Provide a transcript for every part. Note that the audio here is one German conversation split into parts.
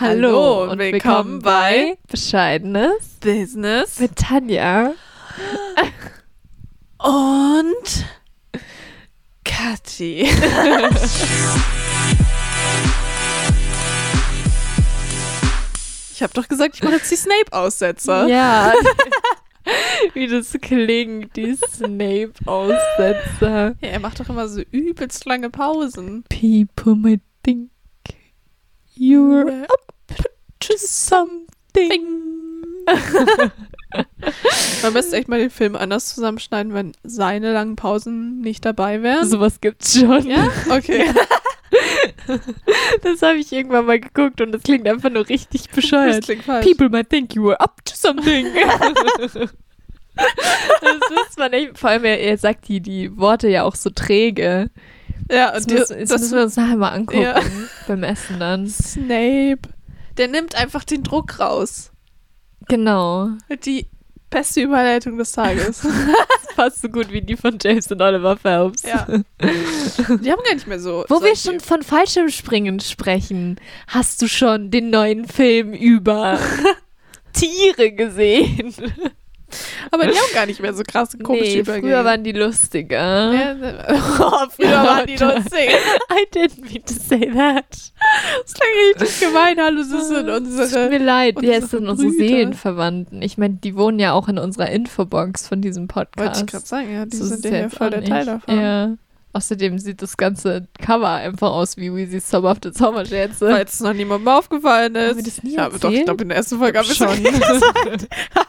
Hallo und willkommen bei Bescheidenes Business mit Tanja. und Kathi. Ich habe doch gesagt, ich mache jetzt die Snape-Aussetzer. Ja. Wie das klingt, die Snape-Aussetzer. Ja, er macht doch immer so übelst lange Pausen. People might think you're up to something. Man müsste echt mal den Film anders zusammenschneiden, wenn seine langen Pausen nicht dabei wären. Sowas gibt's schon. Ja? Okay. Das habe ich irgendwann mal geguckt und das klingt einfach nur richtig Das bescheuert. klingt falsch. People might think you were up to something. das wisst man nicht. Vor allem, er, er sagt die, die Worte ja auch so träge. Ja, Das, müssen, das, das müssen wir uns nachher mal angucken. Ja. Beim Essen dann. Snape. Der nimmt einfach den Druck raus. Genau. Die beste Überleitung des Tages. Fast so gut wie die von James und Oliver Phelps. ja. Die haben gar nicht mehr so. Wo wir schon von Fallschirmspringen sprechen, hast du schon den neuen Film über Tiere gesehen? Aber die haben gar nicht mehr so krasse komische nee, Übergänge. früher waren die lustiger. Ja, oh, früher waren die lustig. I didn't mean to say that. Das klingt richtig gemein. Hallo, das sind Es tut unsere. mir leid, ja, unsere sind unsere Brüder. Seelenverwandten. Ich meine, die wohnen ja auch in unserer Infobox von diesem Wollte Podcast. ich gerade sagen, ja, die So sind ja voll der. Teil davon. Ja. Außerdem sieht das ganze Cover einfach aus wie Weezys Zauberhafte Zauberscherze. Falls es noch niemandem aufgefallen ist. Haben wir das nie ich habe doch, ich glaube, in der ersten Folge haben wir es Schon. gesagt.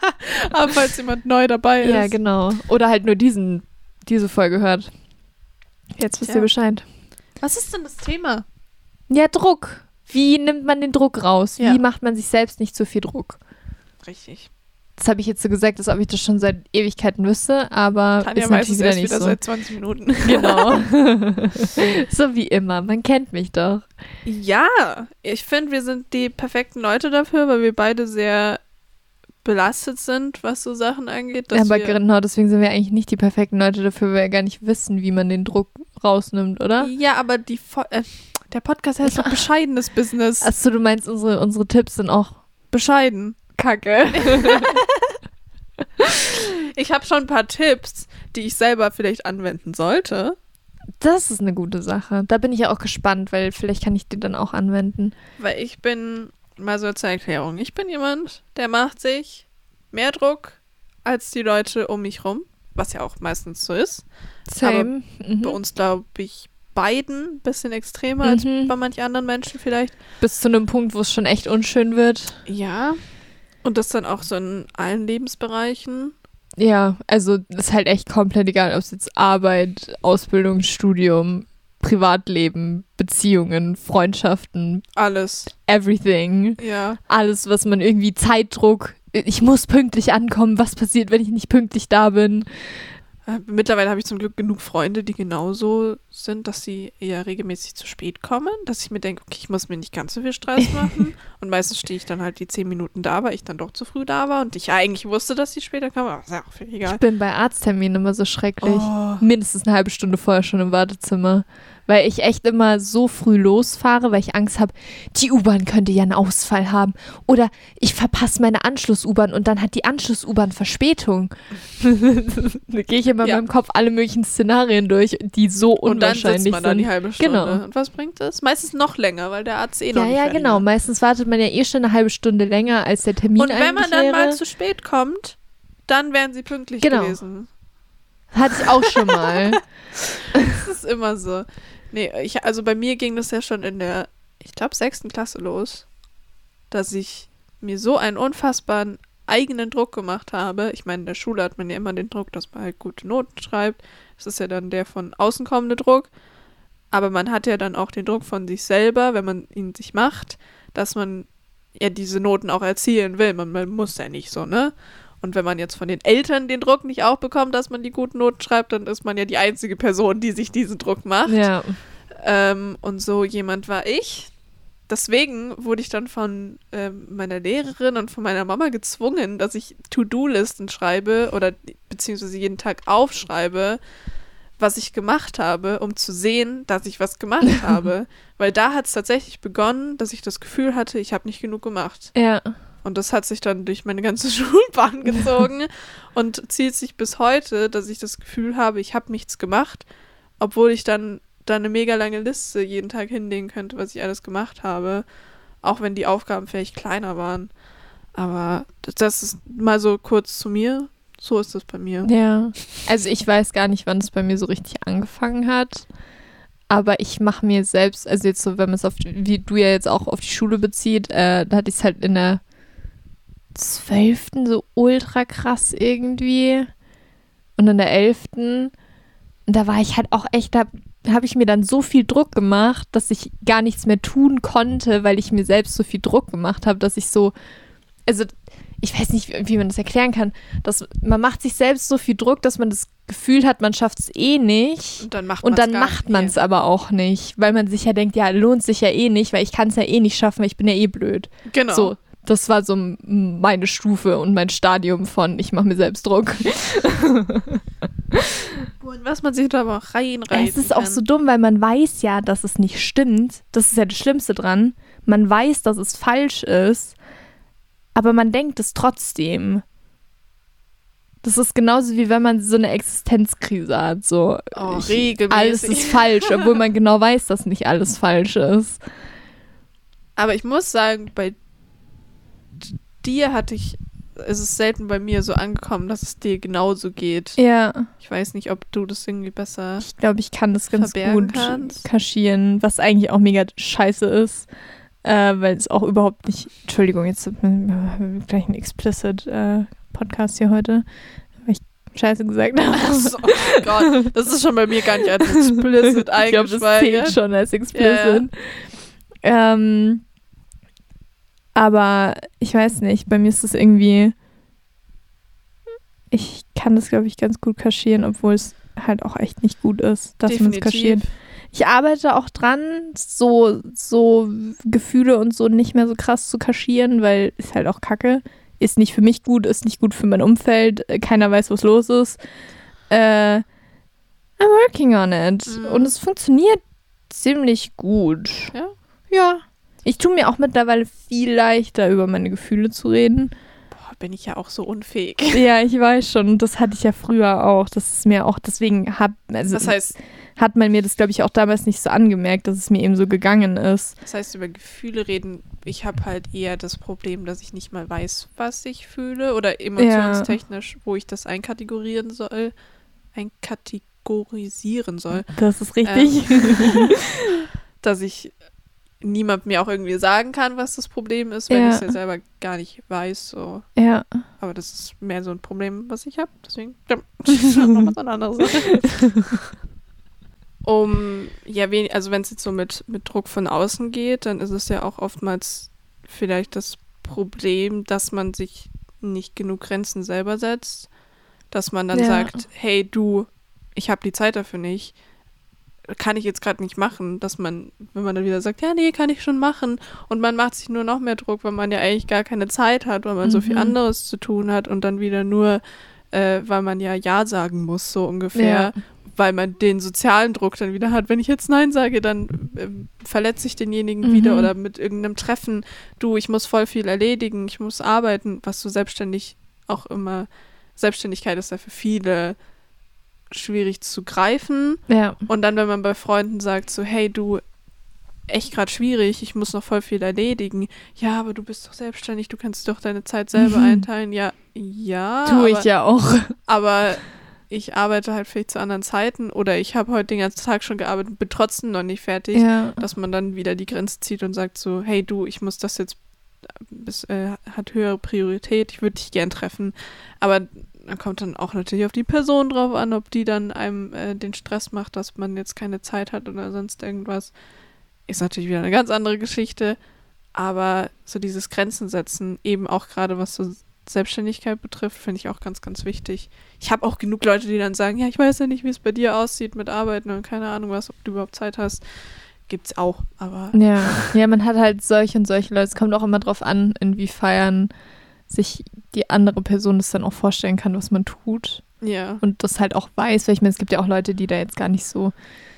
Aber falls jemand neu dabei ist. Ja, genau. Oder halt nur diesen, diese Folge hört. Jetzt wisst Tja. ihr Bescheid. Was ist denn das Thema? Ja, Druck. Wie nimmt man den Druck raus? Ja. Wie macht man sich selbst nicht zu viel Druck? Richtig. Das habe ich jetzt so gesagt, als ob ich das schon seit Ewigkeiten wüsste, aber Tanja ist natürlich wieder nicht wieder so. seit 20 Minuten. Genau. so wie immer. Man kennt mich doch. Ja, ich finde, wir sind die perfekten Leute dafür, weil wir beide sehr belastet sind, was so Sachen angeht. Dass aber genau deswegen sind wir eigentlich nicht die perfekten Leute dafür, weil wir gar nicht wissen, wie man den Druck rausnimmt, oder? ja, aber die äh, der Podcast heißt doch bescheidenes Business. Achso, du meinst, unsere, unsere Tipps sind auch Bescheiden. Kacke. Ich habe schon ein paar Tipps, die ich selber vielleicht anwenden sollte. Das ist eine gute Sache. Da bin ich ja auch gespannt, weil vielleicht kann ich die dann auch anwenden. Weil ich bin, mal so zur Erklärung, ich bin jemand, der macht sich mehr Druck als die Leute um mich rum, was ja auch meistens so ist. Same. Mhm. Bei uns glaube ich beiden ein bisschen extremer als Mhm. bei manchen anderen Menschen vielleicht. Bis zu einem Punkt, wo es schon echt unschön wird. Ja. Und das dann auch so in allen Lebensbereichen. Ja, also das ist halt echt komplett egal, ob es jetzt Arbeit, Ausbildung, Studium, Privatleben, Beziehungen, Freundschaften, Alles. everything. Ja. Alles, was man irgendwie Zeitdruck, ich muss pünktlich ankommen, was passiert, wenn ich nicht pünktlich da bin. Äh, Mittlerweile habe ich zum Glück genug Freunde, die genauso sind, dass sie eher regelmäßig zu spät kommen, dass ich mir denke, okay, ich muss mir nicht ganz so viel Stress machen. und meistens stehe ich dann halt die zehn Minuten da, weil ich dann doch zu früh da war und ich eigentlich wusste, dass sie später kommen, aber ist ja auch viel egal. Ich bin bei Arztterminen immer so schrecklich. Oh. Mindestens eine halbe Stunde vorher schon im Wartezimmer. Weil ich echt immer so früh losfahre, weil ich Angst habe, die U-Bahn könnte ja einen Ausfall haben. Oder ich verpasse meine Anschluss-U-Bahn und dann hat die Anschluss-U-Bahn Verspätung. da gehe ich immer Ja. in meinem Kopf alle möglichen Szenarien durch, die so Und dann unwahrscheinlich sitzt man da die sind. halbe Stunde. Genau. Und was bringt das? Meistens noch länger, weil der Arzt eh noch Ja, nicht ja, fertig genau. ist. Meistens wartet man ja eh schon eine halbe Stunde länger, als der Termin Und wenn man dann wäre. mal zu spät kommt, dann wären sie pünktlich Genau. gewesen. Hatte ich auch schon mal. Das ist immer so. Nee, ich, also bei mir ging das ja schon in der, ich glaube, sechsten Klasse los, dass ich mir so einen unfassbaren eigenen Druck gemacht habe. Ich meine, in der Schule hat man ja immer den Druck, dass man halt gute Noten schreibt. Das ist ja dann der von außen kommende Druck. Aber man hat ja dann auch den Druck von sich selber, wenn man ihn sich macht, dass man ja diese Noten auch erzielen will. Man, man muss ja nicht so, ne? Und wenn man jetzt von den Eltern den Druck nicht auch bekommt, dass man die guten Noten schreibt, dann ist man ja die einzige Person, die sich diesen Druck macht. ja. Ähm, und so jemand war ich. Deswegen wurde ich dann von ähm, meiner Lehrerin und von meiner Mama gezwungen, dass ich To-Do-Listen schreibe oder beziehungsweise jeden Tag aufschreibe, was ich gemacht habe, um zu sehen, dass ich was gemacht habe. Weil da hat es tatsächlich begonnen, dass ich das Gefühl hatte, ich habe nicht genug gemacht. Ja. Und das hat sich dann durch meine ganze Schulbahn gezogen und zieht sich bis heute, dass ich das Gefühl habe, ich habe nichts gemacht, obwohl ich dann, dann eine mega lange Liste jeden Tag hinlegen könnte, was ich alles gemacht habe. Auch wenn die Aufgaben vielleicht kleiner waren. Aber das ist mal so kurz zu mir. So ist das bei mir. Ja. Also ich weiß gar nicht, wann es bei mir so richtig angefangen hat. Aber ich mache mir selbst, also jetzt so, wenn man es auf, wie du ja jetzt auch auf die Schule bezieht, äh, da hatte ich es halt in der zwölften so ultra krass irgendwie. Und in der elften. Und da war ich halt auch echt, da habe ich mir dann so viel Druck gemacht, dass ich gar nichts mehr tun konnte, weil ich mir selbst so viel Druck gemacht habe, dass ich so, also ich weiß nicht, wie man das erklären kann, dass man macht sich selbst so viel Druck, dass man das Gefühl hat, man schafft es eh nicht. Und dann macht Und man's dann gar macht man es aber auch nicht, weil man sich ja denkt, ja, lohnt sich ja eh nicht, weil ich kann es ja eh nicht schaffen, weil ich bin ja eh blöd. Genau. So, das war so meine Stufe und mein Stadium von, ich mache mir selbst Druck. Und was man sich da aber auch reinreißen Es ist auch so dumm, weil man weiß ja, dass es nicht stimmt. Das ist ja das Schlimmste dran. Man weiß, dass es falsch ist, aber man denkt es trotzdem. Das ist genauso wie wenn man so eine Existenzkrise hat. So, Oh, ich- regelmäßig. alles ist falsch, obwohl man genau weiß, dass nicht alles falsch ist. Aber ich muss sagen, bei dir hatte ich, es ist selten bei mir so angekommen, dass es dir genauso geht. Ja, Ich weiß nicht, ob du das irgendwie besser. ich glaube, ich kann das ganz gut kannst. kaschieren, was eigentlich auch mega scheiße ist. Äh, weil es auch überhaupt nicht. Entschuldigung, jetzt gleich ein explicit äh, Podcast hier heute, weil ich Scheiße gesagt habe. Achso, oh Gott, das ist schon bei mir gar nicht als explicit ich glaube, das zählt schon als explicit. Ähm, aber ich weiß nicht, bei mir ist es irgendwie. Ich kann das, glaube ich, ganz gut kaschieren, obwohl es halt auch echt nicht gut ist, dass man es kaschiert. Ich arbeite auch dran, so, so Gefühle und so nicht mehr so krass zu kaschieren, weil ist halt auch kacke. Ist nicht für mich gut, ist nicht gut für mein Umfeld, äh, keiner weiß, was los ist. Äh, I'm working on it. Mhm. Und es funktioniert ziemlich gut. Ja? Ja. Ich tue mir auch mittlerweile viel leichter, über meine Gefühle zu reden. Boah, bin ich ja auch so unfähig. Ja, ich weiß schon. Das hatte ich ja früher auch. Das ist mir auch, deswegen hab, also Das heißt, hat man mir das, glaube ich, auch damals nicht so angemerkt, dass es mir eben so gegangen ist. das heißt, über Gefühle reden, ich habe halt eher das Problem, dass ich nicht mal weiß, was ich fühle oder emotionstechnisch, wo ich das einkategorieren soll, einkategorisieren soll. Das ist richtig. dass ich niemand mir auch irgendwie sagen kann, was das Problem ist, weil Ja. ich es ja selber gar nicht weiß. So. ja. Aber das ist mehr so ein Problem, was ich habe. Deswegen, ja, das ist noch was anderes. um, ja, wen, also wenn es jetzt so mit, mit Druck von außen geht, dann ist es ja auch oftmals vielleicht das Problem, dass man sich nicht genug Grenzen selber setzt. Dass man dann Ja. sagt, hey du, ich habe die Zeit dafür nicht. Kann ich jetzt gerade nicht machen, dass man, wenn man dann wieder sagt, ja, nee, kann ich schon machen. Und man macht sich nur noch mehr Druck, weil man ja eigentlich gar keine Zeit hat, weil man so viel Mhm. anderes zu tun hat und dann wieder nur, äh, weil man ja Ja sagen muss, so ungefähr. Ja. Weil man den sozialen Druck dann wieder hat. Wenn ich jetzt Nein sage, dann ähm, verletze ich denjenigen Mhm. wieder oder mit irgendeinem Treffen. Du, ich muss voll viel erledigen, ich muss arbeiten, was so selbstständig auch immer, Selbstständigkeit ist ja für viele schwierig zu greifen. Ja. Und dann, wenn man bei Freunden sagt, so, hey, du, echt gerade schwierig, ich muss noch voll viel erledigen. Ja, aber du bist doch selbstständig, du kannst doch deine Zeit selber Mhm. einteilen. Ja, ja. Tue aber, ich ja auch. Aber ich arbeite halt vielleicht zu anderen Zeiten oder ich habe heute den ganzen Tag schon gearbeitet, bin trotzdem noch nicht fertig. Ja. Dass man dann wieder die Grenze zieht und sagt so, hey du, ich muss das jetzt, das äh, hat höhere Priorität, ich würde dich gern treffen. Aber dann kommt dann auch natürlich auf die Person drauf an, ob die dann einem äh, den Stress macht, dass man jetzt keine Zeit hat oder sonst irgendwas. Ist natürlich wieder eine ganz andere Geschichte. Aber so dieses Grenzen setzen, eben auch gerade was so Selbstständigkeit betrifft, finde ich auch ganz, ganz wichtig. Ich habe auch genug Leute, die dann sagen, ja, ich weiß ja nicht, wie es bei dir aussieht mit Arbeiten und keine Ahnung was, ob du überhaupt Zeit hast. Gibt's auch, aber Ja. ja, man hat halt solche und solche Leute. Es kommt auch immer drauf an, inwiefern sich die andere Person das dann auch vorstellen kann, was man tut. Ja. und das halt auch weiß, weil ich meine, es gibt ja auch Leute, die da jetzt gar nicht so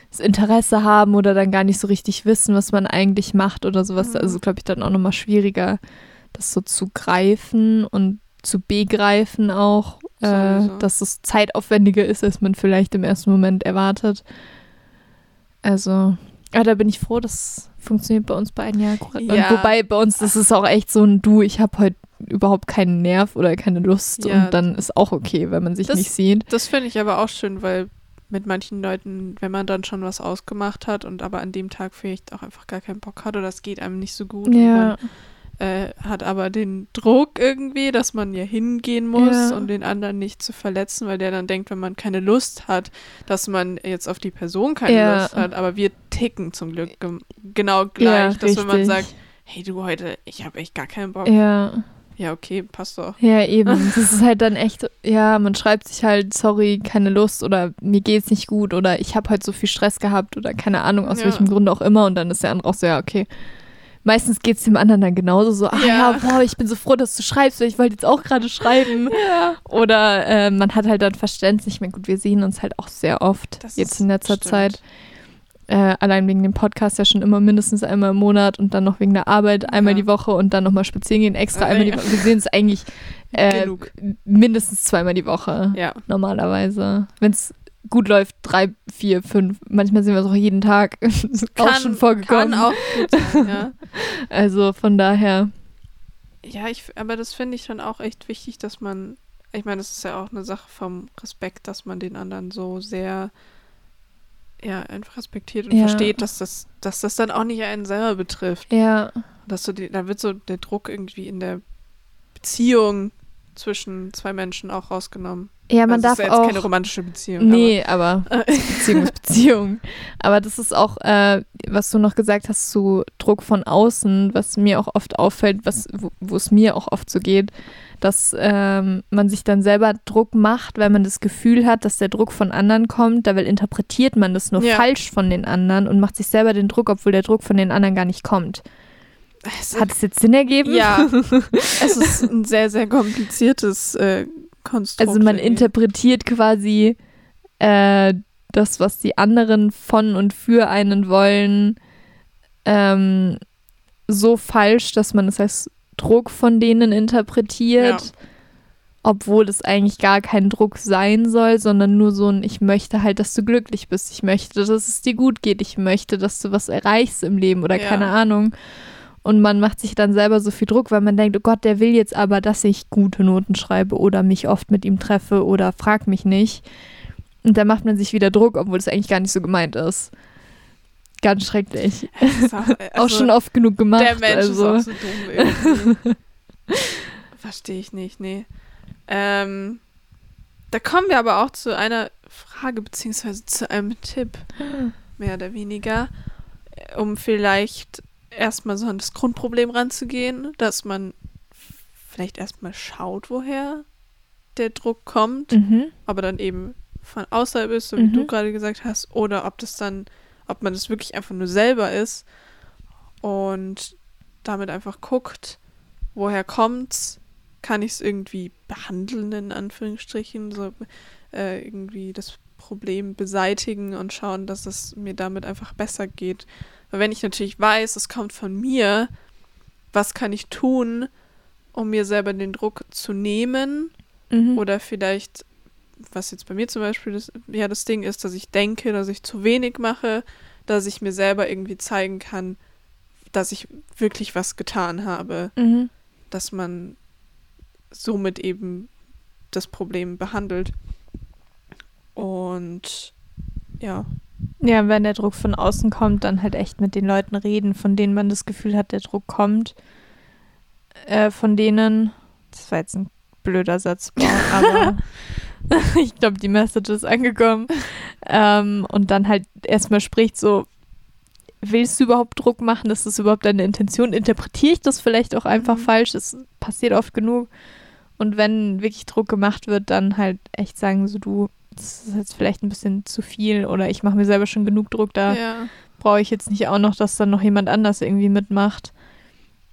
das Interesse haben oder dann gar nicht so richtig wissen, was man eigentlich macht oder sowas. Mhm. Also glaube ich dann auch nochmal schwieriger, das so zu greifen und zu begreifen auch, äh, dass es zeitaufwendiger ist, als man vielleicht im ersten Moment erwartet. Also, ja, da bin ich froh, das funktioniert bei uns beiden ja. Ja. Und wobei bei uns, das ist auch echt so ein Du, ich habe heute überhaupt keinen Nerv oder keine Lust Ja. und dann ist auch okay, wenn man sich Das- nicht sieht. Das finde ich aber auch schön, weil mit manchen Leuten, wenn man dann schon was ausgemacht hat und aber an dem Tag vielleicht auch einfach gar keinen Bock hat oder es geht einem nicht so gut Ja, man äh, hat aber den Druck irgendwie, dass man ja hingehen muss, Ja. um den anderen nicht zu verletzen, weil der dann denkt, wenn man keine Lust hat, dass man jetzt auf die Person keine Ja. Lust hat. Aber wir ticken zum Glück genau gleich, dass wenn man richtig. sagt, hey du heute, ich habe echt gar keinen Bock. Ja, ja. okay, passt doch. Ja, eben. Das ist halt dann echt, ja, man schreibt sich halt, sorry, keine Lust oder mir geht's nicht gut oder ich habe heute so viel Stress gehabt oder keine Ahnung, aus Ja. welchem Grund auch immer und dann ist der andere auch so, ja, okay. Meistens geht's dem anderen dann genauso so, ah ja, Ja. boah, ich bin so froh, dass du schreibst, weil ich wollte jetzt auch gerade schreiben. Ja. Oder äh, man hat halt dann Verständnis. Ich meine, gut, wir sehen uns halt auch sehr oft Das jetzt in letzter stimmt. Zeit. Äh, allein wegen dem Podcast ja schon immer mindestens einmal im Monat und dann noch wegen der Arbeit einmal Ja. die Woche und dann nochmal spazieren gehen extra einmal die. Woche. Wir sehen es eigentlich äh, mindestens zweimal die Woche Ja. normalerweise. Wenn es gut läuft, drei, vier, fünf. Manchmal sehen wir es auch jeden Tag. ist auch schon vorgekommen. Kann auch sein, ja. Also von daher. Ja, ich, aber das finde ich schon auch echt wichtig, dass man, ich meine, das ist ja auch eine Sache vom Respekt, dass man den anderen so sehr, ja, einfach respektiert und Ja. versteht, dass das, dass das dann auch nicht einen selber betrifft. Ja, Dass du die, da wird so der Druck irgendwie in der Beziehung zwischen zwei Menschen auch rausgenommen. ja man also darf ist ja jetzt auch. keine romantische Beziehung. Nee, aber Beziehung ist Beziehung. Aber das ist auch, äh, was du noch gesagt hast zu Druck von außen, was mir auch oft auffällt, was, wo, wo es mir auch oft so geht, dass ähm, man sich dann selber Druck macht, weil man das Gefühl hat, dass der Druck von anderen kommt. Dabei interpretiert man das nur Ja. falsch von den anderen und macht sich selber den Druck, obwohl der Druck von den anderen gar nicht kommt. Es Hat es jetzt Sinn ergeben? ja, es ist ein sehr, sehr kompliziertes äh, Konstrukt. Also man interpretiert quasi äh, das, was die anderen von und für einen wollen, ähm, so falsch, dass man es als Druck von denen interpretiert, Ja. obwohl es eigentlich gar kein Druck sein soll, sondern nur so ein, ich möchte halt, dass du glücklich bist, ich möchte, dass es dir gut geht, ich möchte, dass du was erreichst im Leben oder Ja. keine Ahnung. Und man macht sich dann selber so viel Druck, weil man denkt, oh Gott, der will jetzt aber, dass ich gute Noten schreibe oder mich oft mit ihm treffe oder frag mich nicht. Und dann macht man sich wieder Druck, obwohl es eigentlich gar nicht so gemeint ist. Ganz schrecklich. Auch, äh, auch also- schon oft genug gemacht. Der Mensch also. ist auch so dumm irgendwie. Verstehe ich nicht, nee. Ähm, da kommen wir aber auch zu einer Frage, beziehungsweise zu einem Tipp, mehr oder weniger, um vielleicht erstmal so an das Grundproblem ranzugehen, dass man vielleicht erstmal schaut, woher der Druck kommt, Mhm. aber dann eben von außerhalb ist, so wie Mhm. du gerade gesagt hast, oder ob das dann, ob man das wirklich einfach nur selber ist und damit einfach guckt, woher kommt's, kann ich es irgendwie behandeln, in Anführungsstrichen, so äh, irgendwie das Problem beseitigen und schauen, dass es mir damit einfach besser geht. Weil wenn ich natürlich weiß, es kommt von mir, was kann ich tun, um mir selber den Druck zu nehmen Mhm. oder vielleicht, was jetzt bei mir zum Beispiel das, ja, das Ding ist, dass ich denke, dass ich zu wenig mache, dass ich mir selber irgendwie zeigen kann, dass ich wirklich was getan habe, Mhm. dass man somit eben das Problem behandelt. Und ja, Ja, wenn der Druck von außen kommt, dann halt echt mit den Leuten reden, von denen man das Gefühl hat, der Druck kommt. Äh, von denen, das war jetzt ein blöder Satz, aber ich glaube, die Message ist angekommen. Ähm, und dann halt erstmal spricht so, willst du überhaupt Druck machen? Ist das überhaupt deine Intention? Interpretiere ich das vielleicht auch einfach Mhm. falsch? Das passiert oft genug. Und wenn wirklich Druck gemacht wird, dann halt echt sagen, so du, das ist jetzt vielleicht ein bisschen zu viel oder ich mache mir selber schon genug Druck, da ja, brauche ich jetzt nicht auch noch, dass dann noch jemand anders irgendwie mitmacht.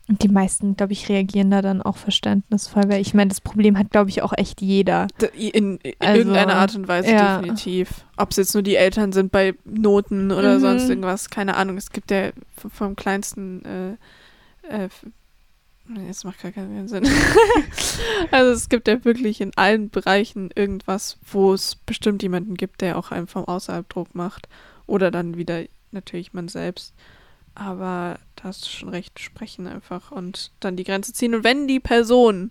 Und die meisten, glaube ich, reagieren da dann auch verständnisvoll, weil ich meine, das Problem hat, glaube ich, auch echt jeder. In, in Also, irgendeiner Art und Weise ja. definitiv. Ob es jetzt nur die Eltern sind bei Noten oder Mhm. sonst irgendwas, keine Ahnung. Es gibt ja vom kleinsten, äh, äh, das macht gar keinen Sinn. also es gibt ja wirklich in allen Bereichen irgendwas, wo es bestimmt jemanden gibt, der auch einem vom Außerhalb Druck macht. Oder dann wieder natürlich man selbst. Aber da hast du schon recht, sprechen einfach und dann die Grenze ziehen. Und wenn die Person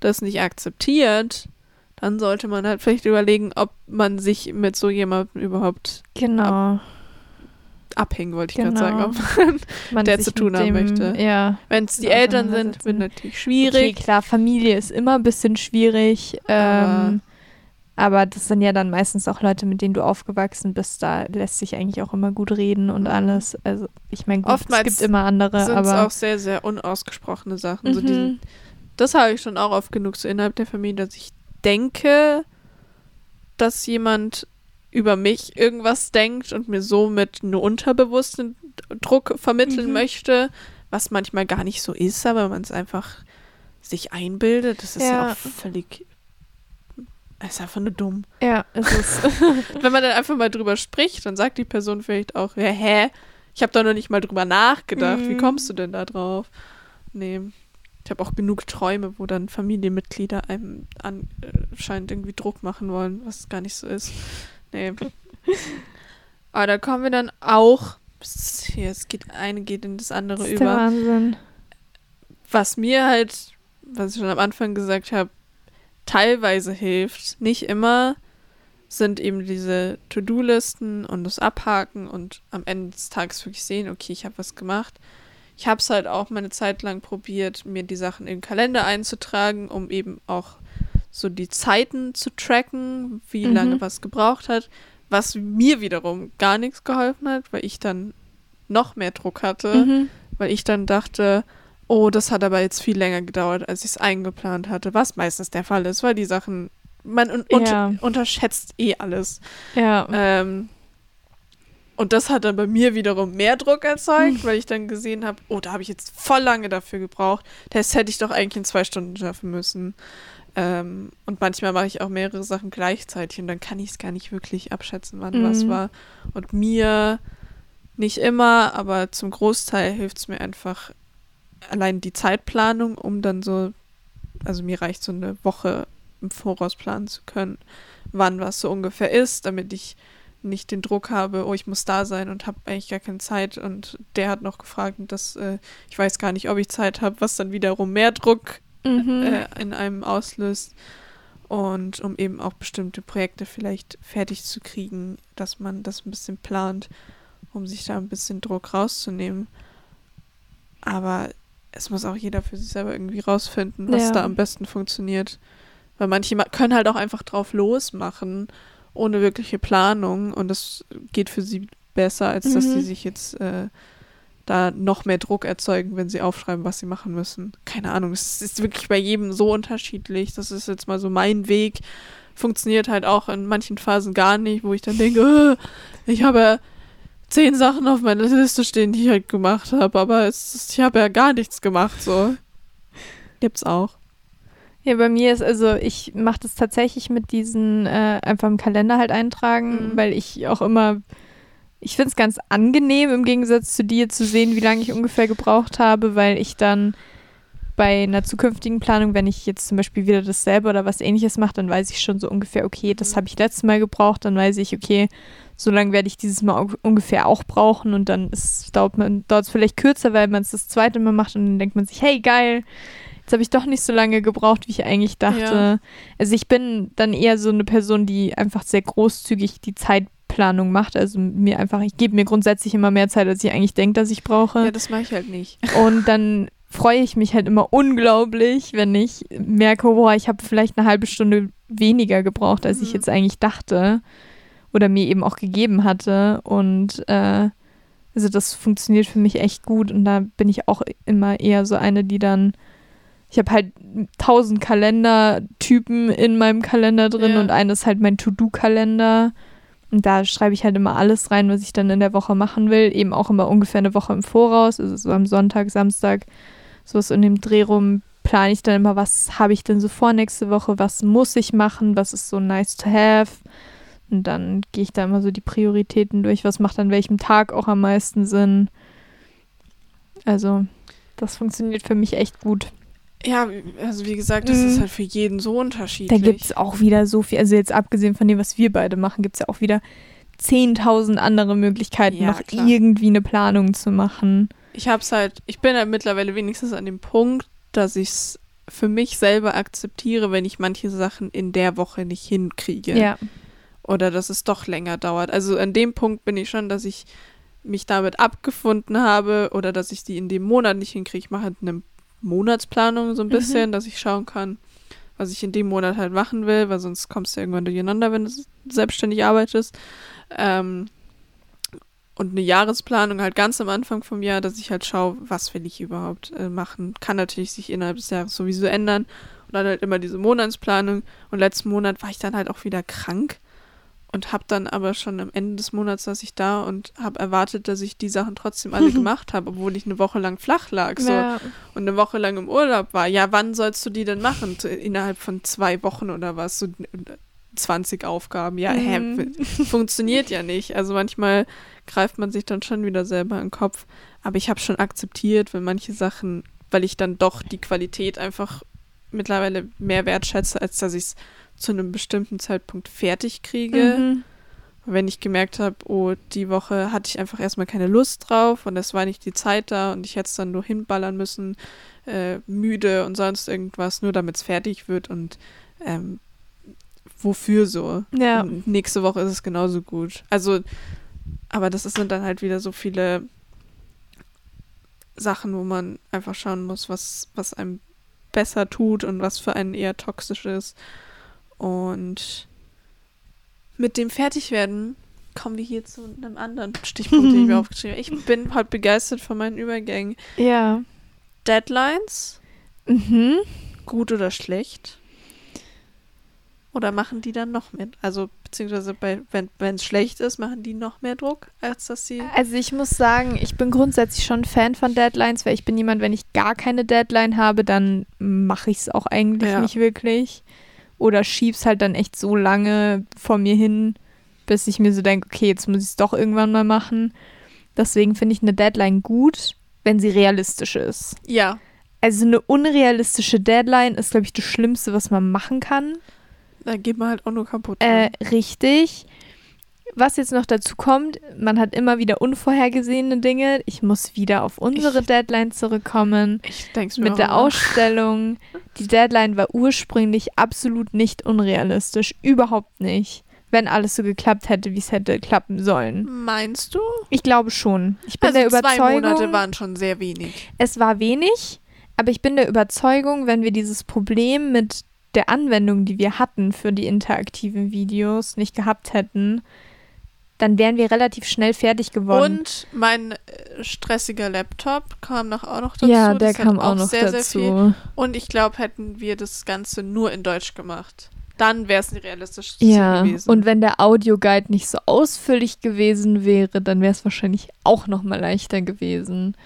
das nicht akzeptiert, dann sollte man halt vielleicht überlegen, ob man sich mit so jemandem überhaupt Genau. Abhängen, wollte ich Genau. gerade sagen. Ob man- Man Der zu tun haben dem- möchte. Ja. Wenn es die Ja, Eltern sind, wird natürlich Okay, schwierig. klar, Familie ist immer ein bisschen schwierig. Ähm, aber das sind ja dann meistens auch Leute, mit denen du aufgewachsen bist. Da lässt sich eigentlich auch immer gut reden und Mhm. alles. Also, ich meine, Oftmals es gibt immer andere, sind aber. auch sehr, sehr unausgesprochene Sachen. So Mhm. diesen, das habe ich schon auch oft genug so innerhalb der Familie, dass ich denke, dass jemand über mich irgendwas denkt und mir somit einen unterbewussten Druck vermitteln Mhm. möchte, was manchmal gar nicht so ist, aber man es einfach sich einbildet. Das ist ja, Ja. auch völlig. Es ist einfach nur dumm. ja, es ist. Wenn man dann einfach mal drüber spricht, dann sagt die Person vielleicht auch, ja, hä? Ich habe da noch nicht mal drüber nachgedacht. Wie Mhm. kommst du denn da drauf? Nee. Ich habe auch genug Träume, wo dann Familienmitglieder einem anscheinend irgendwie Druck machen wollen, was gar nicht so ist. Nee. Aber da kommen wir dann auch. Hier, es geht, eine geht in das andere Das ist der über Wahnsinn. was mir halt, was ich schon am Anfang gesagt habe, teilweise hilft, nicht immer, sind eben diese To-Do-Listen und das Abhaken und am Ende des Tages wirklich sehen, okay, ich habe was gemacht. Ich habe es halt auch meine Zeit lang probiert, mir die Sachen in den Kalender einzutragen, um eben auch so die Zeiten zu tracken, wie Mhm. lange was gebraucht hat, was mir wiederum gar nichts geholfen hat, weil ich dann noch mehr Druck hatte Mhm. weil ich dann dachte, oh, das hat aber jetzt viel länger gedauert, als ich es eingeplant hatte, was meistens der Fall ist, weil die Sachen, man un Ja. unter unterschätzt eh alles. Ja. Ähm, und das hat dann bei mir wiederum mehr Druck erzeugt, weil ich dann gesehen habe, oh, da habe ich jetzt voll lange dafür gebraucht. Das hätte ich doch eigentlich in zwei Stunden schaffen müssen. Ähm, und manchmal mache ich auch mehrere Sachen gleichzeitig und dann kann ich es gar nicht wirklich abschätzen, wann was Mhm. war. Und mir nicht immer, aber zum Großteil hilft es mir einfach allein die Zeitplanung, um dann so, also mir reicht so eine Woche im Voraus planen zu können, wann was so ungefähr ist, damit ich nicht den Druck habe, oh, ich muss da sein und habe eigentlich gar keine Zeit und der hat noch gefragt und das, äh, ich weiß gar nicht, ob ich Zeit habe, was dann wiederum mehr Druck Mhm. äh, in einem auslöst und um eben auch bestimmte Projekte vielleicht fertig zu kriegen, dass man das ein bisschen plant, um sich da ein bisschen Druck rauszunehmen. Aber es muss auch jeder für sich selber irgendwie rausfinden, was Ja. da am besten funktioniert. Weil manche ma- können halt auch einfach drauf losmachen, ohne wirkliche Planung und das geht für sie besser, als dass Mhm. sie sich jetzt äh, da noch mehr Druck erzeugen, wenn sie aufschreiben, was sie machen müssen. Keine Ahnung, es ist wirklich bei jedem so unterschiedlich. Das ist jetzt mal so mein Weg. Funktioniert halt auch in manchen Phasen gar nicht, wo ich dann denke, äh, ich habe zehn Sachen auf meiner Liste stehen, die ich halt gemacht habe, aber ist, ich habe ja gar nichts gemacht, so. Gibt's auch. Ja, bei mir ist also, ich mache das tatsächlich mit diesen äh, einfach im Kalender halt eintragen, Mhm. weil ich auch immer, ich finde es ganz angenehm im Gegensatz zu dir zu sehen, wie lange ich ungefähr gebraucht habe, weil ich dann bei einer zukünftigen Planung, wenn ich jetzt zum Beispiel wieder dasselbe oder was ähnliches mache, dann weiß ich schon so ungefähr, okay, das Mhm. habe ich letztes Mal gebraucht, dann weiß ich, okay, so lange werde ich dieses Mal ungefähr auch brauchen und dann ist, dauert es vielleicht kürzer, weil man es das zweite Mal macht und dann denkt man sich, hey, geil, jetzt habe ich doch nicht so lange gebraucht, wie ich eigentlich dachte. Ja. Also ich bin dann eher so eine Person, die einfach sehr großzügig die Zeitplanung macht. Also mir einfach, ich gebe mir grundsätzlich immer mehr Zeit, als ich eigentlich denke, dass ich brauche. Ja, das mache ich halt nicht. Und dann freue ich mich halt immer unglaublich, wenn ich merke, boah, ich habe vielleicht eine halbe Stunde weniger gebraucht, als ich Mhm. jetzt eigentlich dachte oder mir eben auch gegeben hatte. Und äh, also das funktioniert für mich echt gut und da bin ich auch immer eher so eine, die dann ich habe halt tausend Kalendertypen in meinem Kalender drin Ja. und eines ist halt mein To-Do-Kalender. Und da schreibe ich halt immer alles rein, was ich dann in der Woche machen will. Eben auch immer ungefähr eine Woche im Voraus. Also so am Sonntag, Samstag, sowas in dem Dreh rum plane ich dann immer, was habe ich denn so vor nächste Woche, was muss ich machen, was ist so nice to have. Und dann gehe ich da immer so die Prioritäten durch, was macht an welchem Tag auch am meisten Sinn. Also, das funktioniert für mich echt gut. Ja, also wie gesagt, das Mhm. ist halt für jeden so Da unterschiedlich. gibt es auch wieder so viel, also jetzt abgesehen von dem, was wir beide machen, gibt es ja auch wieder 10.000 andere Möglichkeiten, Ja, noch klar. irgendwie eine Planung zu machen. ich hab's halt, ich bin halt mittlerweile wenigstens an dem Punkt, dass ich es für mich selber akzeptiere, wenn ich manche Sachen in der Woche nicht hinkriege. Ja. Oder dass es doch länger dauert. Also an dem Punkt bin ich schon, dass ich mich damit abgefunden habe oder dass ich die in dem Monat nicht hinkriege. Ich mache halt eine Monatsplanung so ein Mhm. bisschen, dass ich schauen kann, was ich in dem Monat halt machen will, weil sonst kommst du irgendwann durcheinander, wenn du selbstständig arbeitest. Ähm, und eine Jahresplanung halt ganz am Anfang vom Jahr, dass ich halt schaue, was will ich überhaupt äh, machen. Kann natürlich sich innerhalb des Jahres sowieso ändern. Und dann halt immer diese Monatsplanung. Und letzten Monat war ich dann halt auch wieder krank und habe dann aber schon am Ende des Monats saß ich da und habe erwartet, dass ich die Sachen trotzdem alle gemacht habe, obwohl ich eine Woche lang flach lag so Ja. und eine Woche lang im Urlaub war. Ja, wann sollst du die denn machen? Innerhalb von zwei Wochen oder was? So 20 Aufgaben. Ja, hä, Mhm. funktioniert ja nicht. Also manchmal greift man sich dann schon wieder selber in den Kopf. Aber ich habe schon akzeptiert, wenn manche Sachen, weil ich dann doch die Qualität einfach mittlerweile mehr wertschätze, als dass ich es zu einem bestimmten Zeitpunkt fertig kriege. Mhm. Wenn ich gemerkt habe, oh, die Woche hatte ich einfach erstmal keine Lust drauf und es war nicht die Zeit da und ich hätte es dann nur hinballern müssen, äh, müde und sonst irgendwas, nur damit es fertig wird und ähm, wofür so? Ja. Und nächste Woche ist es genauso gut. Also, aber das sind dann halt wieder so viele Sachen, wo man einfach schauen muss, was, was einem besser tut und was für einen eher toxisch ist. Und mit dem Fertigwerden kommen wir hier zu einem anderen Stichpunkt, den ich mir aufgeschrieben habe. Ich bin halt begeistert von meinen Übergängen. Ja. Deadlines, Mhm. gut oder schlecht? Oder machen die dann noch mehr? Also, beziehungsweise bei, wenn es schlecht ist, machen die noch mehr Druck, als dass sie. Also ich muss sagen, ich bin grundsätzlich schon Fan von Deadlines, weil ich bin jemand, wenn ich gar keine Deadline habe, dann mache ich es auch eigentlich Ja. nicht wirklich. Oder schieb's halt dann echt so lange vor mir hin, bis ich mir so denke, okay, jetzt muss ich es doch irgendwann mal machen. Deswegen finde ich eine Deadline gut, wenn sie realistisch ist. Ja, Also eine unrealistische Deadline ist, glaube ich, das Schlimmste, was man machen kann. da geht man halt auch nur kaputt. Äh, dran. richtig. Was jetzt noch dazu kommt, man hat immer wieder unvorhergesehene Dinge. Ich muss wieder auf unsere Ich- Deadline zurückkommen. ich denke mir Mit der auch. Ausstellung. Die Deadline war ursprünglich absolut nicht unrealistisch. Überhaupt nicht. Wenn alles so geklappt hätte, wie es hätte klappen sollen. Meinst du? Ich glaube schon. Ich bin also der zwei Überzeugung, Monate waren schon sehr wenig. es war wenig, aber ich bin der Überzeugung, wenn wir dieses Problem mit der Anwendung, die wir hatten für die interaktiven Videos, nicht gehabt hätten, dann wären wir relativ schnell fertig geworden. Und mein äh, stressiger Laptop kam noch auch noch dazu. ja, der Das kam auch noch sehr, dazu. Sehr viel. Und ich glaube, hätten wir das Ganze nur in Deutsch gemacht, dann wäre es ein realistisches Ja, gewesen. und wenn der Audioguide nicht so ausführlich gewesen wäre, dann wäre es wahrscheinlich auch noch mal leichter gewesen.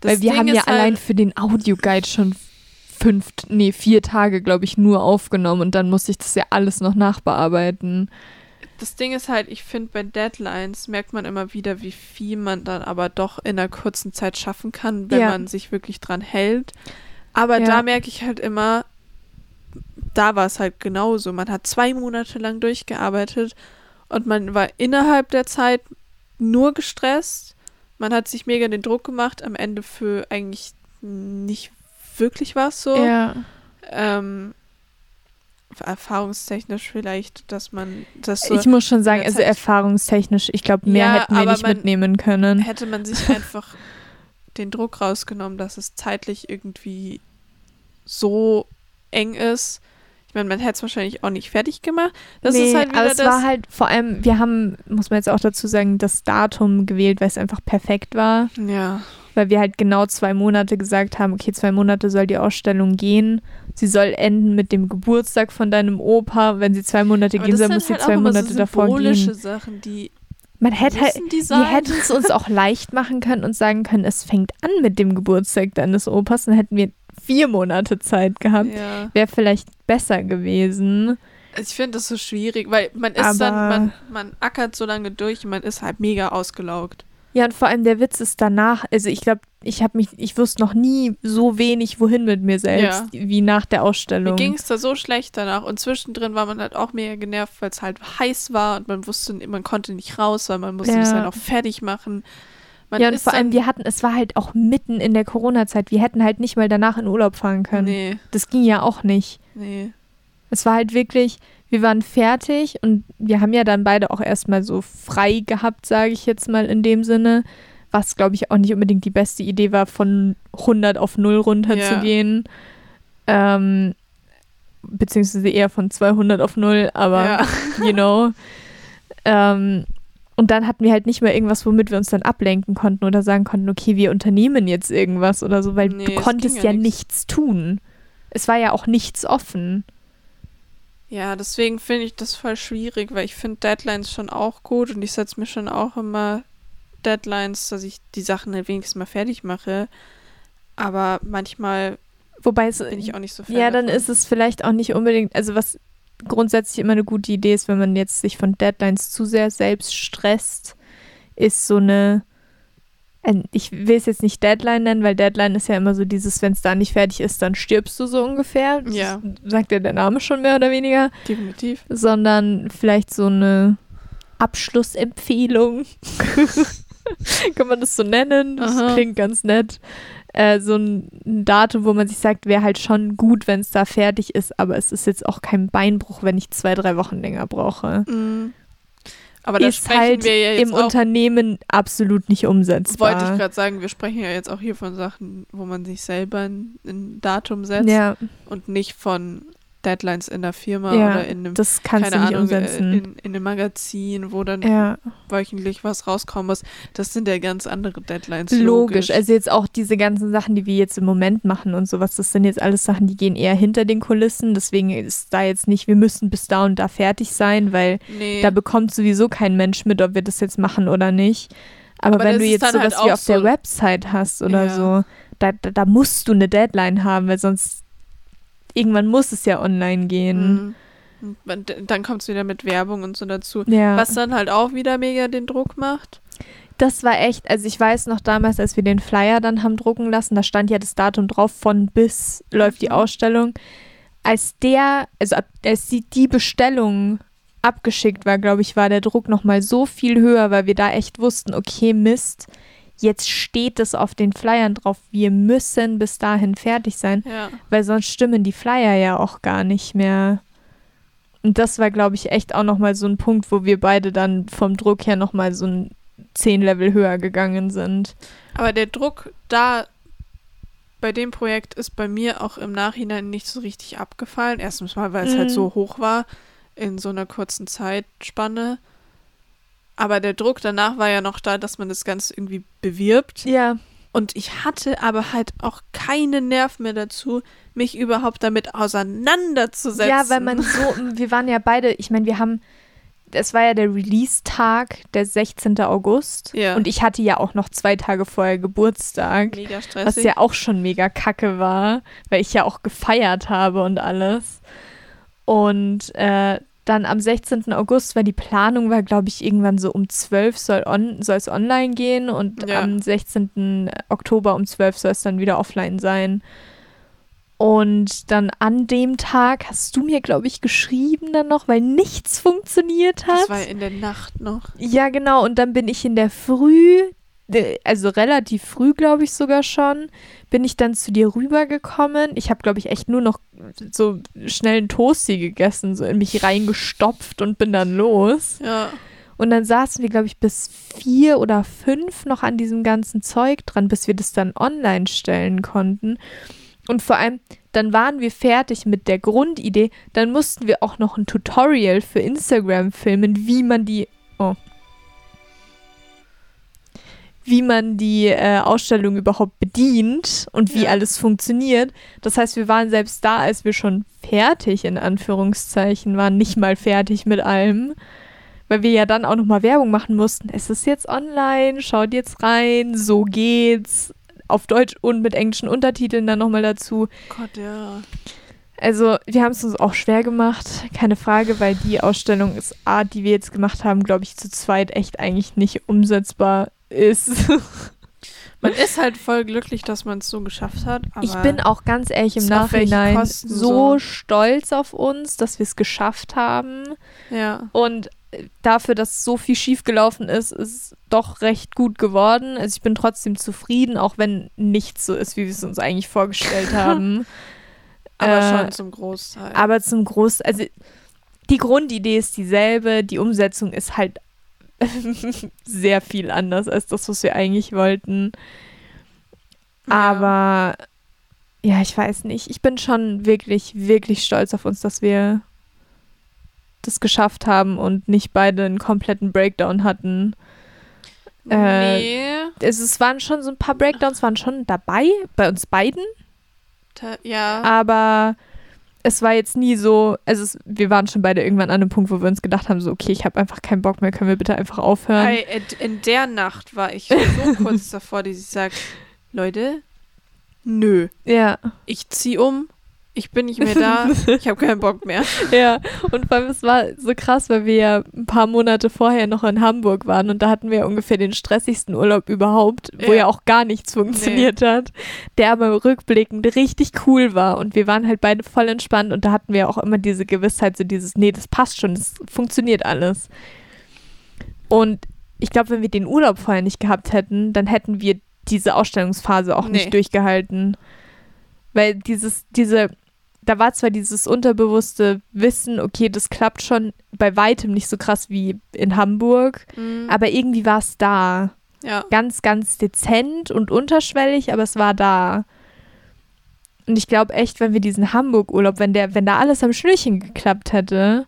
Das Weil wir Ding haben ja halt- allein für den Audioguide schon fünf, nee, vier Tage, glaube ich, nur aufgenommen und dann musste ich das ja alles noch nachbearbeiten. Das Ding ist halt, ich finde, bei Deadlines merkt man immer wieder, wie viel man dann aber doch in einer kurzen Zeit schaffen kann, wenn Ja. man sich wirklich dran hält. Aber Ja. da merke ich halt immer, da war es halt genauso. Man hat zwei Monate lang durchgearbeitet und man war innerhalb der Zeit nur gestresst. Man hat sich mega den Druck gemacht, am Ende für eigentlich nicht wirklich was so. Ja. Ähm, erfahrungstechnisch vielleicht, dass man das so Ich muss schon sagen, also erfahrungstechnisch, ich glaube, mehr Ja, hätten wir nicht mitnehmen können. hätte man sich einfach den Druck rausgenommen, dass es zeitlich irgendwie so eng ist. Ich meine, man hätte es wahrscheinlich auch nicht fertig gemacht. Das nee, ist halt wieder aber es das. war halt vor allem, wir haben, muss man jetzt auch dazu sagen, das Datum gewählt, weil es einfach perfekt war. ja, Weil wir halt genau zwei Monate gesagt haben, okay, zwei Monate soll die Ausstellung gehen. Sie soll enden mit dem Geburtstag von deinem Opa. Wenn sie zwei Monate aber gehen soll, muss sie halt zwei Monate so davor symbolische gehen. Sachen, die Man hätte halt, wir hätten es uns auch leicht machen können und sagen können, es fängt an mit dem Geburtstag deines Opas, dann hätten wir vier Monate Zeit gehabt. Ja. Wäre vielleicht besser gewesen. Also Ich finde das so schwierig, weil man ist Aber- dann, man, man ackert so lange durch und man ist halt mega ausgelaugt. Ja, und vor allem der Witz ist danach, also ich glaube, ich habe mich, ich wusste noch nie so wenig wohin mit mir selbst, wie nach der Mir Ausstellung. ging es da so schlecht danach und zwischendrin war man halt auch mega genervt, weil es halt heiß war und man wusste, man konnte nicht raus, weil man musste Ja. das dann auch fertig machen. Man ja, und vor allem, wir hatten, es war halt auch mitten in der Corona-Zeit. Wir hätten halt nicht mal danach in Urlaub fahren können. Nee, Das ging ja auch nicht. nee. Es war halt wirklich, wir waren fertig und wir haben ja dann beide auch erstmal so frei gehabt, sage ich jetzt mal in dem Sinne. Was, glaube ich, auch nicht unbedingt die beste Idee war, von 100 auf 0 runter Ja. zu gehen. Ähm, beziehungsweise eher von 200 auf 0, aber Ja. you know. ähm, und dann hatten wir halt nicht mehr irgendwas, womit wir uns dann ablenken konnten oder sagen konnten, okay, wir unternehmen jetzt irgendwas oder so, weil Nee, du es konntest ja ja nix. nichts tun. Es war ja auch nichts offen. Ja, deswegen finde ich das voll schwierig, weil ich finde Deadlines schon auch gut und ich setze mir schon auch immer Deadlines, dass ich die Sachen halt wenigstens mal fertig mache. Aber manchmal Wobei es, bin ich auch nicht so Fan ja, dann davon. ist es vielleicht auch nicht unbedingt, also was grundsätzlich immer eine gute Idee ist, wenn man jetzt sich von Deadlines zu sehr selbst stresst, ist so eine, ein- ich will es jetzt nicht Deadline nennen, weil Deadline ist ja immer so dieses, wenn es da nicht fertig ist, dann stirbst du so ungefähr. Das Ja. sagt ja der Name schon mehr oder weniger. definitiv. sondern vielleicht so eine Abschlussempfehlung. Kann man das so nennen? Das Aha. klingt ganz nett. Äh, so ein Datum, wo man sich sagt, wäre halt schon gut, wenn es da fertig ist, aber es ist jetzt auch kein Beinbruch, wenn ich zwei, drei Wochen länger brauche. Mhm. Aber da ist halt wir ja jetzt im auch, Unternehmen absolut nicht umsetzbar. wollte ich gerade sagen, wir sprechen ja jetzt auch hier von Sachen, wo man sich selber ein, ein Datum setzt ja, und nicht von Deadlines in der Firma ja, oder in einem, das kannst keine Ahnung, äh, umsetzen. in, in einem Magazin, wo dann ja. wöchentlich was rauskommen muss. Das sind ja ganz andere Deadlines. Logisch. Also jetzt auch diese ganzen Sachen, die wir jetzt im Moment machen und sowas, das sind jetzt alles Sachen, die gehen eher hinter den Kulissen. Deswegen ist da jetzt nicht, wir müssen bis da und da fertig sein, weil nee. da bekommt sowieso kein Mensch mit, ob wir das jetzt machen oder nicht. Aber, Aber wenn du jetzt dann sowas halt wie auf der so- Website hast oder Ja. so, da, da, da musst du eine Deadline haben, weil sonst irgendwann muss es ja online gehen. Mhm. Dann kommt es wieder mit Werbung und so dazu. Ja. Was dann halt auch wieder mega den Druck macht. Das war echt, also ich weiß noch damals, als wir den Flyer dann haben drucken lassen, da stand ja das Datum drauf, von bis läuft die Mhm. Ausstellung. Als der, also ab, als die, die Bestellung abgeschickt war, glaube ich, war der Druck nochmal so viel höher, weil wir da echt wussten, okay, Mist, jetzt steht es auf den Flyern drauf, wir müssen bis dahin fertig sein, Ja. weil sonst stimmen die Flyer ja auch gar nicht mehr. Und das war, glaube ich, echt auch nochmal so ein Punkt, wo wir beide dann vom Druck her nochmal so ein 10 Level höher gegangen sind. Aber der Druck da bei dem Projekt ist bei mir auch im Nachhinein nicht so richtig abgefallen. Erstens mal, weil es halt Mhm. so hoch war in so einer kurzen Zeitspanne. Aber der Druck danach war ja noch da, dass man das Ganze irgendwie bewirbt. Ja, Und ich hatte aber halt auch keine Nerv mehr dazu, mich überhaupt damit auseinanderzusetzen. ja, weil man so, wir waren ja beide, ich meine, wir haben, es war ja der Release-Tag, der 16. August. Ja. Und ich hatte ja auch noch zwei Tage vorher Geburtstag. mega Was stressig. ja auch schon mega kacke war, weil ich ja auch gefeiert habe und alles. Und äh, dann am 16. August war die Planung, war glaube ich irgendwann so um 12 soll on, es online gehen und Ja. am 16. Oktober um 12 soll es dann wieder offline sein. Und dann an dem Tag hast du mir, glaube ich, geschrieben dann noch, weil nichts funktioniert hat. das war in der Nacht noch. Ja, genau. Und dann bin ich in der Früh, also relativ früh, glaube ich sogar schon, bin ich dann zu dir rübergekommen. Ich habe, glaube ich, echt nur noch so schnell einen Toasty gegessen, so in mich reingestopft und bin dann los. Ja. Und dann saßen wir, glaube ich, bis vier oder fünf noch an diesem ganzen Zeug dran, bis wir das dann online stellen konnten. Und vor allem, dann waren wir fertig mit der Grundidee. Dann mussten wir auch noch ein Tutorial für Instagram filmen, wie man die. Wie man die äh, Ausstellung überhaupt bedient und wie Ja. alles funktioniert. Das heißt, wir waren selbst da, als wir schon fertig, in Anführungszeichen, waren nicht mal fertig mit allem. Weil wir ja dann auch nochmal Werbung machen mussten. Es ist jetzt online, schaut jetzt rein, so geht's. Auf Deutsch und mit englischen Untertiteln dann nochmal dazu. Gott, ja. Also, wir haben es uns auch schwer gemacht, keine Frage, weil die Ausstellung ist A, die wir jetzt gemacht haben, glaube ich, zu zweit echt eigentlich nicht umsetzbar ist. Man ist halt voll glücklich, dass man es so geschafft hat. Ich bin auch ganz ehrlich im Nachhinein Kosten so so? stolz auf uns, dass wir es geschafft haben. ja. Und äh, dafür, dass so viel schiefgelaufen ist, ist es doch recht gut geworden. Also ich bin trotzdem zufrieden, auch wenn nichts so ist, wie wir es uns eigentlich vorgestellt haben. Aber Äh, schon zum Großteil. Aber zum Groß, also die Grundidee ist dieselbe, die Umsetzung ist halt sehr viel anders als das, was wir eigentlich wollten. Ja. Aber ja, ich weiß nicht. Ich bin schon wirklich, wirklich stolz auf uns, dass wir das geschafft haben und nicht beide einen kompletten Breakdown hatten. äh, nee. Es, es waren schon so ein paar Breakdowns, waren schon dabei, bei uns beiden. Ta- Ja. Aber es war jetzt nie so, also es, wir waren schon beide irgendwann an einem Punkt, wo wir uns gedacht haben, so, okay, ich habe einfach keinen Bock mehr, können wir bitte einfach aufhören? In- in der Nacht war ich so kurz davor, dass ich sage, Leute, nö, Ja, ich zieh um, ich bin nicht mehr da, ich habe keinen Bock mehr. ja. Und vor allem, es war so krass, weil wir ja ein paar Monate vorher noch in Hamburg waren und da hatten wir ungefähr den stressigsten Urlaub überhaupt, wo Ja. ja auch gar nichts funktioniert hat, der aber rückblickend richtig cool war und wir waren halt beide voll entspannt und da hatten wir auch immer diese Gewissheit, so dieses, nee, das passt schon, das funktioniert alles. Und ich glaube, wenn wir den Urlaub vorher nicht gehabt hätten, dann hätten wir diese Ausstellungsphase auch Nee. nicht durchgehalten. Weil dieses, diese, da war zwar dieses unterbewusste Wissen, okay, das klappt schon bei weitem nicht so krass wie in Hamburg, Mhm. aber irgendwie war es da. ja. Ganz, ganz dezent und unterschwellig, aber es war da. Und ich glaube echt, wenn wir diesen Hamburg-Urlaub, wenn der, wenn da alles am Schnürchen geklappt hätte,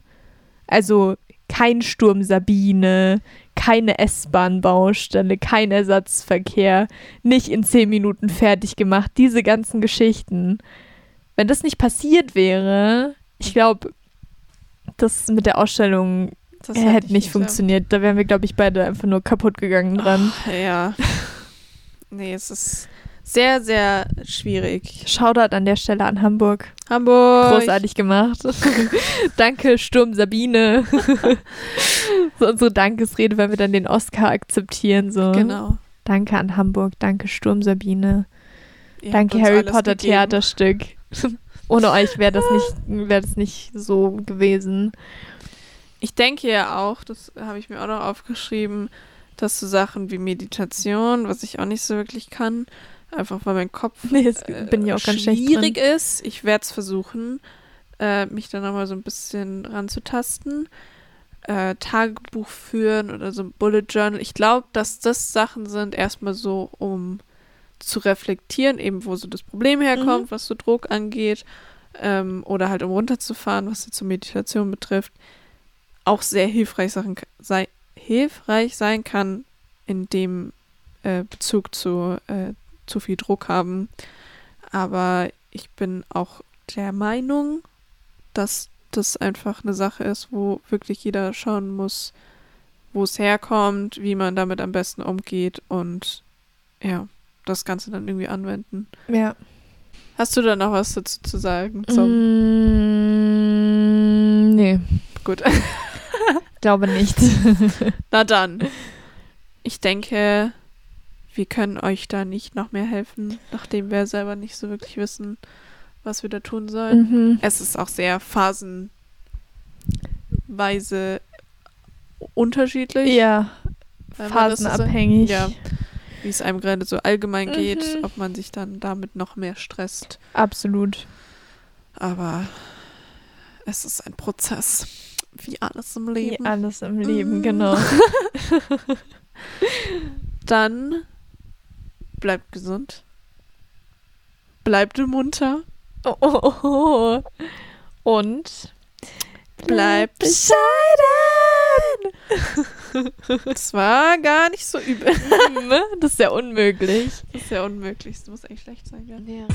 also kein Sturm Sabine, keine S-Bahn-Baustelle, kein Ersatzverkehr, nicht in zehn Minuten fertig gemacht, diese ganzen Geschichten. Wenn das nicht passiert wäre, ich glaube, das mit der Ausstellung Das hätte ich nicht funktioniert. Da wären wir, glaube ich, beide einfach nur kaputt gegangen dran. Ach, ja. Nee, es ist sehr, sehr schwierig. Shoutout an der Stelle an Hamburg. Hamburg. Großartig gemacht. Danke, Sturm Sabine. so unsere Dankesrede, wenn wir dann den Oscar akzeptieren. So. Genau. Danke an Hamburg, danke Sturm Sabine. Ihr danke Harry Potter gegeben. Theaterstück. Ohne euch wäre das nicht, wäre das nicht so gewesen. Ich denke ja auch, das habe ich mir auch noch aufgeschrieben, dass so Sachen wie Meditation, was ich auch nicht so wirklich kann, einfach weil mein Kopf Nee, äh, bin ich auch ganz schwierig ist. Ich werde es versuchen, äh, mich da nochmal so ein bisschen ranzutasten. Äh, Tagebuch führen oder so ein Bullet Journal. Ich glaube, dass das Sachen sind, erstmal so, um zu reflektieren, eben wo so das Problem herkommt, was so Druck angeht. Ähm, oder halt um runterzufahren, was jetzt so Meditation betrifft. Auch sehr hilfreich, Sachen, sei, hilfreich sein kann in dem äh, Bezug zu äh, zu viel Druck haben. Aber ich bin auch der Meinung, dass das einfach eine Sache ist, wo wirklich jeder schauen muss, wo es herkommt, wie man damit am besten umgeht und ja, das Ganze dann irgendwie anwenden. Ja. Hast du da noch was dazu zu sagen? Mm. Nee, gut. glaube nicht. Na dann. Ich denke, wir können euch da nicht noch mehr helfen, nachdem wir selber nicht so wirklich wissen, was wir da tun sollen. mhm. Es ist auch sehr phasenweise unterschiedlich. Ja, das so phasenabhängig. Ja. Wie es einem gerade so allgemein geht, Mhm. ob man sich dann damit noch mehr stresst. Absolut. Aber es ist ein Prozess. Wie alles im Wie Leben. alles im Leben, Mhm. genau. Dann bleibt gesund. Bleibt munter. Oh, oh, oh, oh. Und Bleibt bescheiden. Das war gar nicht so übel. das ist ja unmöglich. Das ist ja unmöglich. Das muss eigentlich schlecht sein, ja. Ja.